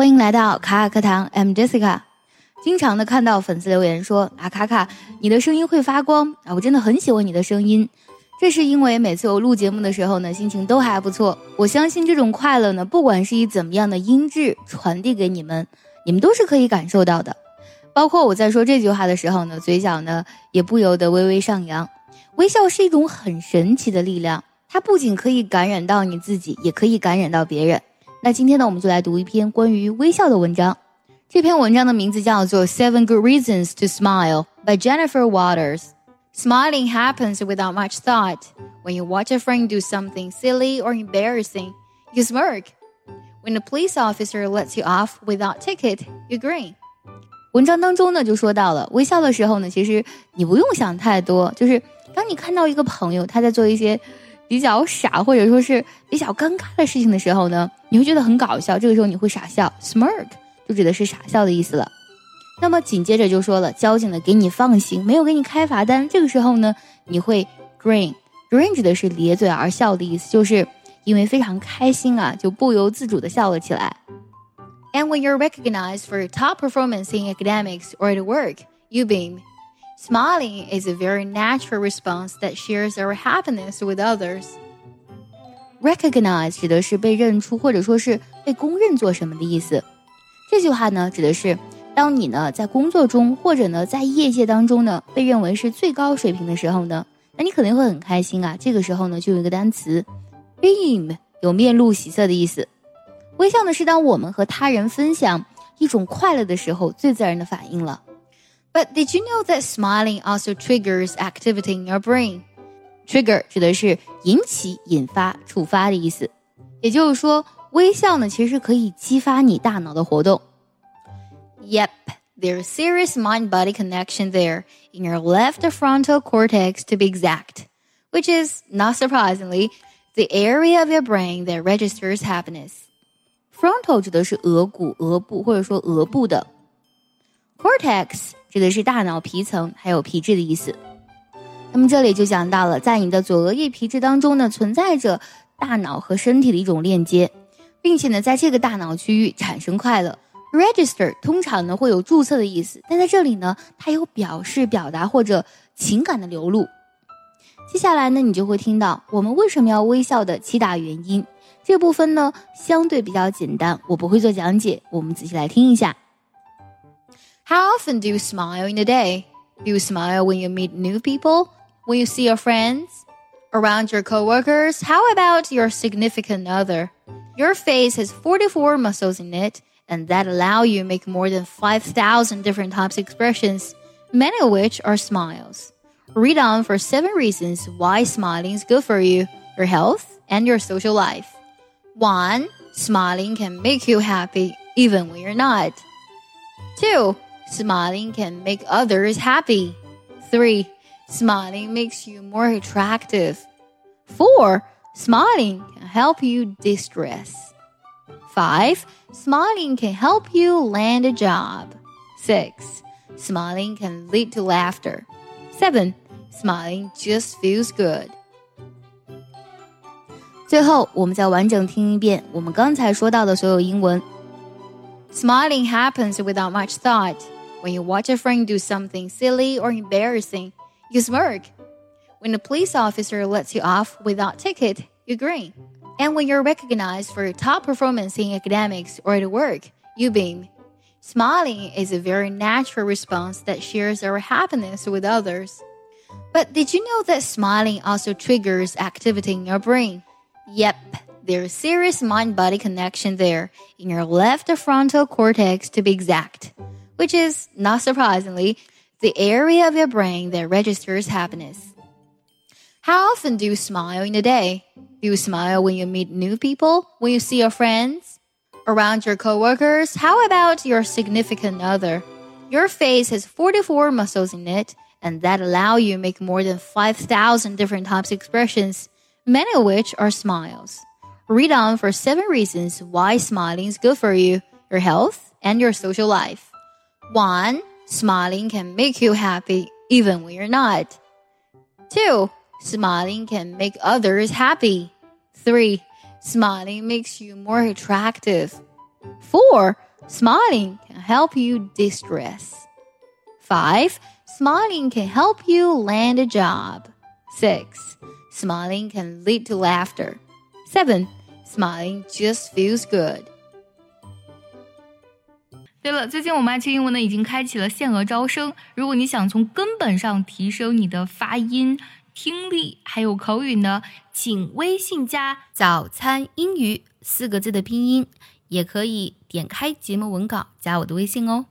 欢迎来到卡卡课堂，I'm Jessica。经常的看到粉丝留言说啊，卡卡，你的声音会发光啊，我真的很喜欢你的声音。这是因为每次我录节目的时候呢，心情都还不错。我相信这种快乐呢，不管是以怎么样的音质传递给你们，你们都是可以感受到的。包括我在说这句话的时候呢，嘴角呢也不由得微微上扬。微笑是一种很神奇的力量，它不仅可以感染到你自己，也可以感染到别人。那今天呢，我们就来读一篇关于微笑的文章。这篇文章的名字叫做《Seven Good Reasons to Smile》by Jennipher Walters。Smiling happens without much thought. When you watch a friend do something silly or embarrassing, you smirk. When a police officer lets you off without ticket, you grin. 文章当中呢就说到了，微笑的时候呢，其实你不用想太多，就是当你看到一个朋友他在做一些比较傻或者说是比较尴尬的事情的时候呢，你会觉得很搞笑，这个时候你会傻笑，smirk 就指的是傻笑的意思了。那么紧接着就说了，交警呢给你放行，没有给你开罚单，这个时候呢，你会 grin，grin 指的是咧嘴而笑的意思，就是因为非常开心啊，就不由自主的笑了起来。And when you're recognized for your top performance in academics or at work, you beam. Smiling is a very natural response that shares our happiness with others. Recognize 指的是被认出或者说是被公认做什么的意思。这句话呢，指的是当你呢在工作中或者呢在业界当中呢被认为是最高水平的时候呢，那你肯定会很开心啊。这个时候呢，就有一个单词 beam，有面露喜色的意思。微笑呢，是当我们和他人分享一种快乐的时候最自然的反应了。But did you know that smiling also triggers activity in your brain? Trigger 指的是引起、引发、触发的意思。也就是说，微笑呢其实可以激发你大脑的活动。Yep, there's serious mind-body connection there in your left frontal cortex to be exact, which is, not surprisingly, the area of your brain that registers happiness. Frontal 指的是额骨、额部或者说额部的，cortex 指的是大脑皮层还有皮质的意思。那么这里就讲到了，在你的左额叶皮质当中呢，存在着大脑和身体的一种链接，并且呢，在这个大脑区域产生快乐。Register 通常呢会有注册的意思，但在这里呢，它有表示、表达或者情感的流露。接下来呢，你就会听到我们为什么要微笑的七大原因。这部分呢相对比较简单，我不会做讲解，我们仔细来听一下。How often do you smile in a day? Do you smile when you meet new people? When you see your friends? Around your coworkers? How about your significant other? Your face has 44 muscles in it, and that allow you to make more than 5,000 different types of expressions, many of which are smiles. Read on for seven reasons why smiling is good for you, your health, and your social life. One, smiling can make you happy even when you're not. Two, smiling can make others happy. Three, smiling makes you more attractive. Four, smiling can help you distress. Five, smiling can help you land a job. Six, smiling can lead to laughter. Seven, smiling just feels good. 最后，我们再完整听一遍我们刚才说到的所有英文。Smiling happens without much thought. When you watch a friend do something silly or embarrassing, you smirk. When a police officer lets you off without ticket, you grin. And when you're recognized for your top performance in academics or at work, you beam. Smiling is a very natural response that shares our happiness with others. But did you know that smiling also triggers activity in your brain? Yep, there's serious mind body connection there in your left frontal cortex to be exact, which is, not surprisingly, the area of your brain that registers happiness. How often do you smile in a day? Do you smile when you meet new people? When you see your friends? Around your coworkers? How about your significant other? Your face has 44 muscles in it, and that allow you to make more than 5,000 different types of expressions many of which are smiles. Read on for seven reasons why smiling is good for you, your health, and your social life. 1. Smiling can make you happy even when you're not. 2. Smiling can make others happy. 3. Smiling makes you more attractive. 4. Smiling can help you distress. 5. Smiling can help you land a job. 6. Smiling can lead to laughter. 7. Smiling just feels good. 对了，最近我们爱趣英文呢已经开启了限额招生。如果你想从根本上提升你的发音、听力还有口语呢，请微信加“早餐英语”四个字的拼音，也可以点开节目文稿加我的微信哦。